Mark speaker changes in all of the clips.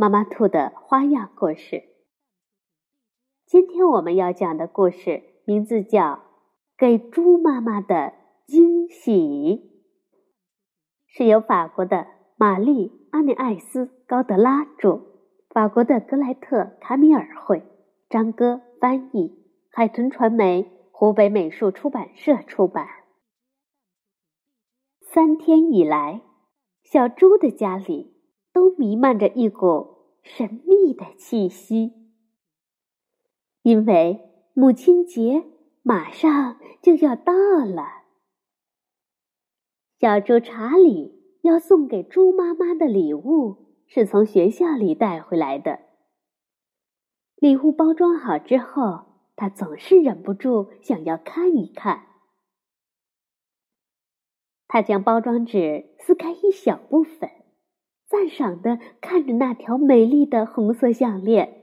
Speaker 1: 妈妈兔的花样故事。今天我们要讲的故事名字叫《给猪妈妈的惊喜》，是由法国的玛丽·阿内艾斯·高德拉著，法国的格莱特·卡米尔绘，张哥翻译，海豚传媒、湖北美术出版社出版。三天以来，小猪的家里。都弥漫着一股神秘的气息，因为母亲节马上就要到了。小猪查理要送给猪妈妈的礼物是从学校里带回来的。礼物包装好之后，他总是忍不住想要看一看。他将包装纸撕开一小部分。赞赏的看着那条美丽的红色项链，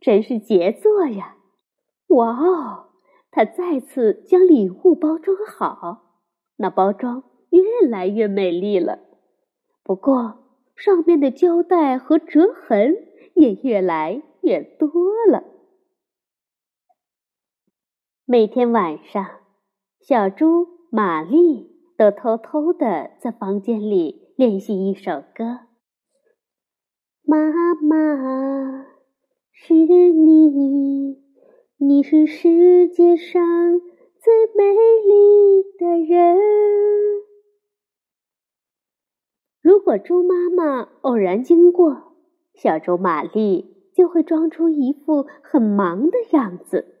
Speaker 1: 真是杰作呀！哇哦，他再次将礼物包装好，那包装越来越美丽了。不过上面的胶带和折痕也越来越多了。每天晚上，小猪玛丽都偷偷的在房间里。练习一首歌。妈妈，是你，你是世界上最美丽的人。如果猪妈妈偶然经过，小猪玛丽就会装出一副很忙的样子。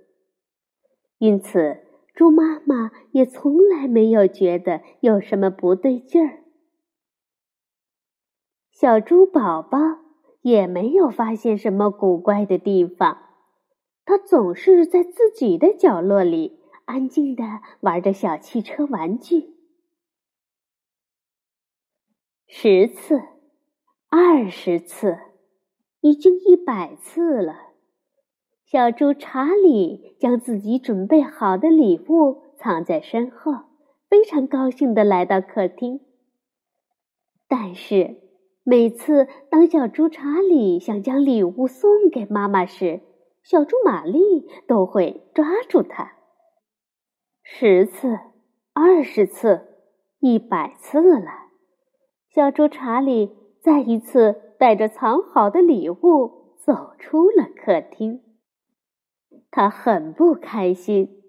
Speaker 1: 因此，猪妈妈也从来没有觉得有什么不对劲儿。小猪宝宝也没有发现什么古怪的地方，他总是在自己的角落里安静的玩着小汽车玩具。十次，二十次，已经一百次了。小猪查理将自己准备好的礼物藏在身后，非常高兴的来到客厅。但是。每次当小猪查理想将礼物送给妈妈时，小猪玛丽都会抓住它。十次、二十次、一百次了，小猪查理再一次带着藏好的礼物走出了客厅。他很不开心。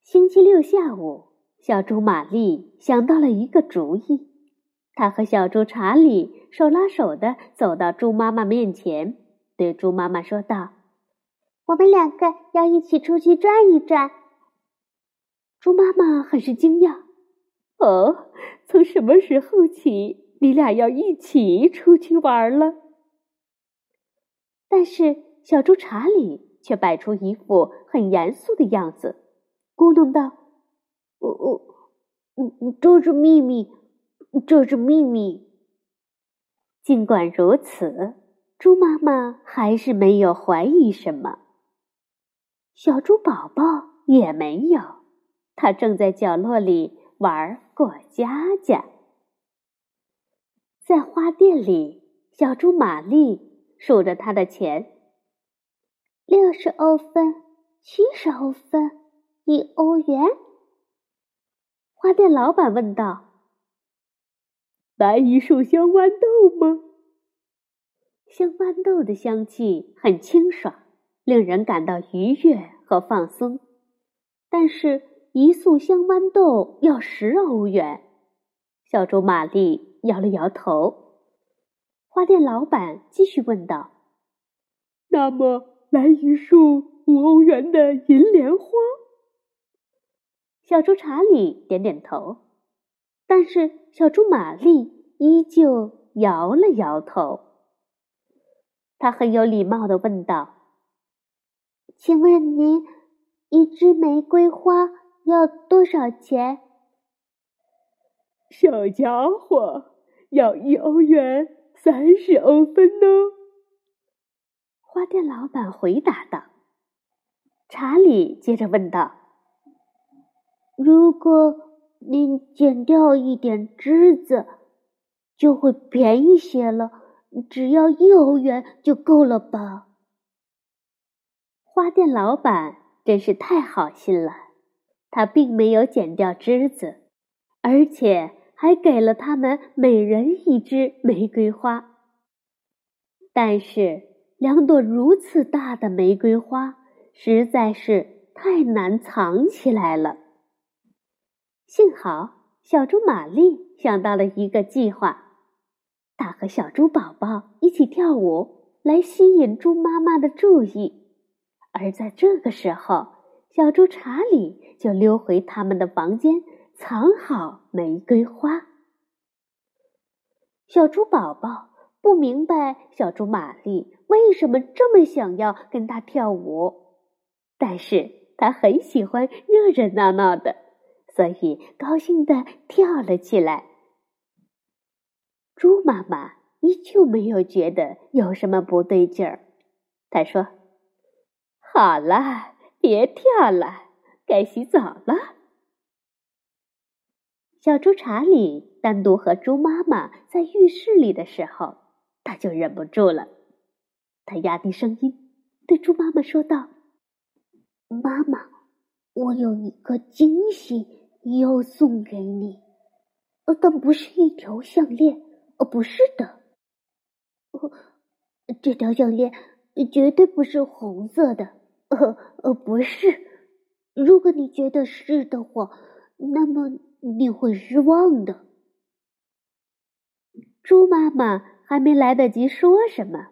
Speaker 1: 星期六下午，小猪玛丽想到了一个主意。他和小猪查理手拉手的走到猪妈妈面前，对猪妈妈说道：“
Speaker 2: 我们两个要一起出去转一转。”
Speaker 1: 猪妈妈很是惊讶：“哦，从什么时候起，你俩要一起出去玩了？”但是小猪查理却摆出一副很严肃的样子，咕哝道：“
Speaker 2: 我我，嗯嗯，这是秘密。”这是秘密。
Speaker 1: 尽管如此，猪妈妈还是没有怀疑什么。小猪宝宝也没有，他正在角落里玩过家家。在花店里，小猪玛丽数着他的钱：
Speaker 2: 六十欧分，七十欧分，一欧元。
Speaker 1: 花店老板问道。来一束香豌豆吗？香豌豆的香气很清爽，令人感到愉悦和放松。但是，一束香豌豆要十欧元。小猪玛丽摇了摇头。花店老板继续问道：“那么，来一束五欧元的银莲花？”小猪查理点点头。但是小猪玛丽依旧摇了摇头。他很有礼貌的问道：“
Speaker 2: 请问您，一支玫瑰花要多少钱？”
Speaker 3: 小家伙，要一欧元三十欧分呢。
Speaker 1: 花店老板回答道。查理接着问道：“
Speaker 2: 如果您剪掉一点枝子，就会便宜些了，只要一欧元就够了吧？”
Speaker 1: 花店老板真是太好心了，他并没有剪掉枝子，而且还给了他们每人一支玫瑰花。但是，两朵如此大的玫瑰花。实在是太难藏起来了。幸好小猪玛丽想到了一个计划，她和小猪宝宝一起跳舞，来吸引猪妈妈的注意。而在这个时候，小猪查理就溜回他们的房间，藏好玫瑰花。小猪宝宝不明白小猪玛丽为什么这么想要跟他跳舞。但是他很喜欢热热闹闹的，所以高兴的跳了起来。猪妈妈依旧没有觉得有什么不对劲儿，她说：“好了，别跳了，该洗澡了。”小猪查理单独和猪妈妈在浴室里的时候，他就忍不住了，他压低声音对猪妈妈说道。
Speaker 2: 妈妈，我有一个惊喜要送给你，呃，但不是一条项链，呃，不是的，呃，这条项链绝对不是红色的，呃呃，不是。如果你觉得是的话，那么你会失望的。
Speaker 1: 猪妈妈还没来得及说什么，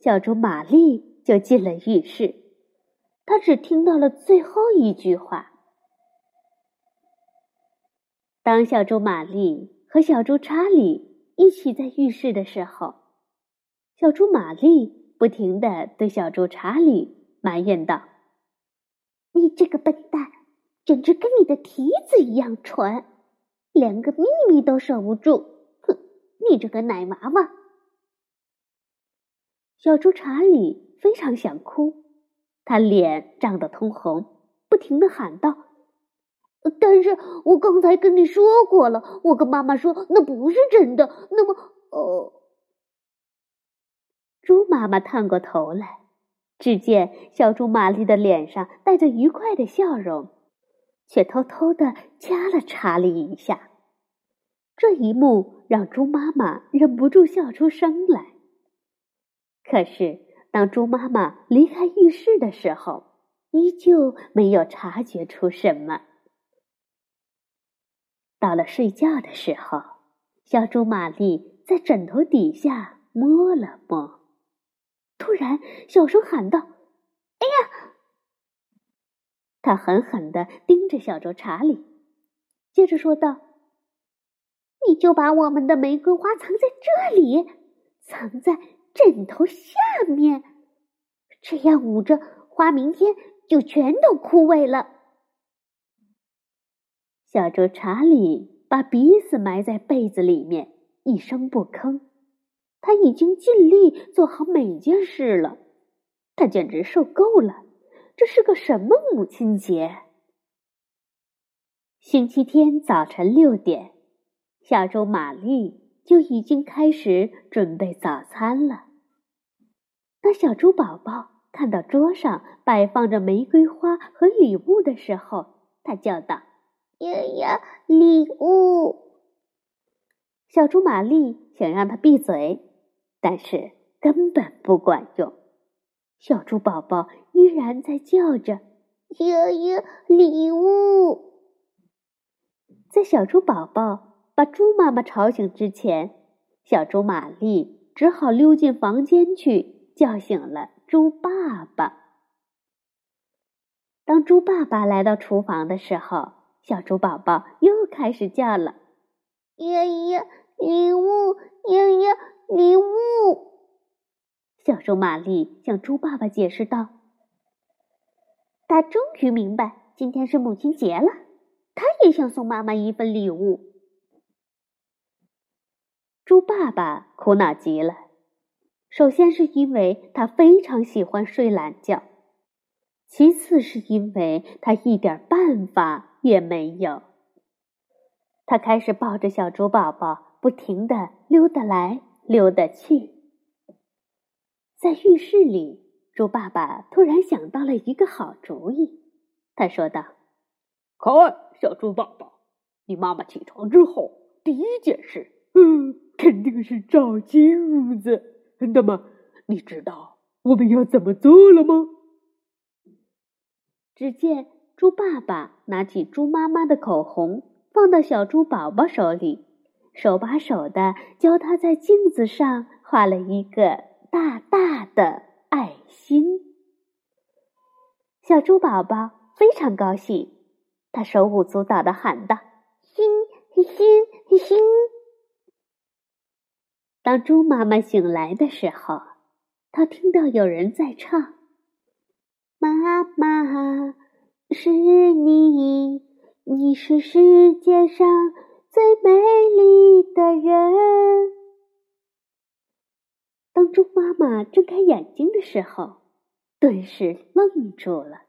Speaker 1: 小猪玛丽就进了浴室。她只听到了最后一句话。当小猪玛丽和小猪查理一起在浴室的时候，小猪玛丽不停的对小猪查理埋怨道：“
Speaker 2: 你这个笨蛋，简直跟你的蹄子一样蠢，连个秘密都守不住！哼，你这个奶娃娃！”
Speaker 1: 小猪查理非常想哭。他脸涨得通红，不停的喊道：“
Speaker 2: 但是我刚才跟你说过了，我跟妈妈说那不是真的。那么，哦。”
Speaker 1: 猪妈妈探过头来，只见小猪玛丽的脸上带着愉快的笑容，却偷偷的掐了查理一下。这一幕让猪妈妈忍不住笑出声来。可是。当猪妈妈离开浴室的时候，依旧没有察觉出什么。到了睡觉的时候，小猪玛丽在枕头底下摸了摸，突然小声喊道：“哎呀！”他狠狠地盯着小猪查理，接着说道：“
Speaker 2: 你就把我们的玫瑰花藏在这里，藏在……”枕头下面，这样捂着花，明天就全都枯萎了。
Speaker 1: 小猪查理把鼻子埋在被子里面，一声不吭。他已经尽力做好每件事了，他简直受够了。这是个什么母亲节？星期天早晨六点，小猪玛丽就已经开始准备早餐了。当小猪宝宝看到桌上摆放着玫瑰花和礼物的时候，他叫道：“
Speaker 2: 呀呀，礼物！”
Speaker 1: 小猪玛丽想让他闭嘴，但是根本不管用。小猪宝宝依然在叫着：“
Speaker 2: 呀呀，礼物！”
Speaker 1: 在小猪宝宝把猪妈妈吵醒之前，小猪玛丽只好溜进房间去。叫醒了猪爸爸。当猪爸爸来到厨房的时候，小猪宝宝又开始叫了：“
Speaker 2: 呀呀，礼物，爷爷，礼物。
Speaker 1: 小猪玛丽向猪爸爸解释道：“
Speaker 2: 他终于明白，今天是母亲节了，他也想送妈妈一份礼物。”
Speaker 1: 猪爸爸苦恼极了。首先是因为他非常喜欢睡懒觉，其次是因为他一点办法也没有。他开始抱着小猪宝宝，不停的溜达来溜达去。在浴室里，猪爸爸突然想到了一个好主意。他说道：“
Speaker 3: 看，小猪宝宝，你妈妈起床之后第一件事，嗯，肯定是照镜子。那么，你知道我们要怎么做了吗？”
Speaker 1: 只见猪爸爸拿起猪妈妈的口红，放到小猪宝宝手里，手把手的教他在镜子上画了一个。大大的爱心，小猪宝宝非常高兴，他手舞足蹈的喊道：“
Speaker 2: 心心心！”
Speaker 1: 当猪妈妈醒来的时候，她听到有人在唱：“
Speaker 2: 妈妈是你，你是世界上最美丽的人。”
Speaker 1: 当猪妈妈睁开眼睛的时候，顿时愣住了。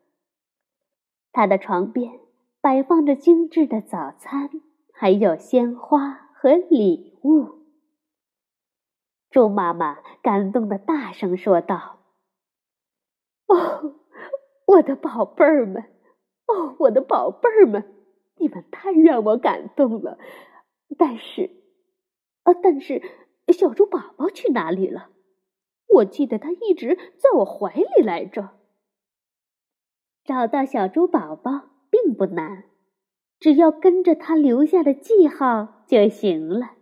Speaker 1: 她的床边摆放着精致的早餐，还有鲜花和礼物。猪妈妈感动的大声说道：“哦，我的宝贝儿们，哦，我的宝贝儿们，你们太让我感动了。但是，呃，但是，小猪宝宝去哪里了？”我记得他一直在我怀里来着。找到小猪宝宝并不难，只要跟着他留下的记号就行了。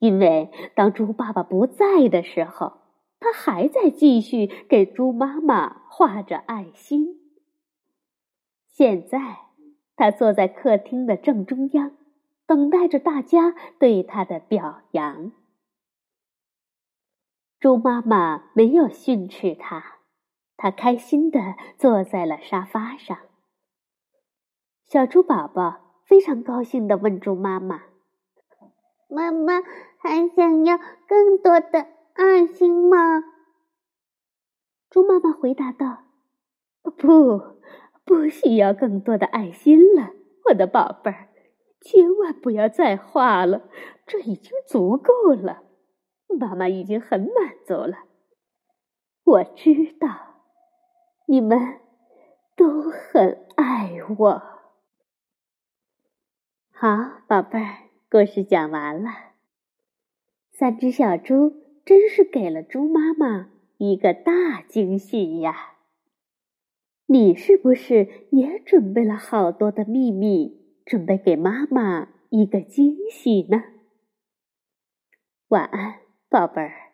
Speaker 1: 因为当猪爸爸不在的时候，他还在继续给猪妈妈画着爱心。现在，他坐在客厅的正中央，等待着大家对他的表扬。猪妈妈没有训斥他，他开心的坐在了沙发上。小猪宝宝非常高兴的问猪妈妈：“
Speaker 2: 妈妈还想要更多的爱心吗？”
Speaker 1: 猪妈妈回答道：“不，不需要更多的爱心了，我的宝贝儿，千万不要再画了，这已经足够了。”妈妈已经很满足了。我知道，你们都很爱我。好，宝贝儿，故事讲完了。三只小猪真是给了猪妈妈一个大惊喜呀！你是不是也准备了好多的秘密，准备给妈妈一个惊喜呢？晚安。宝贝儿。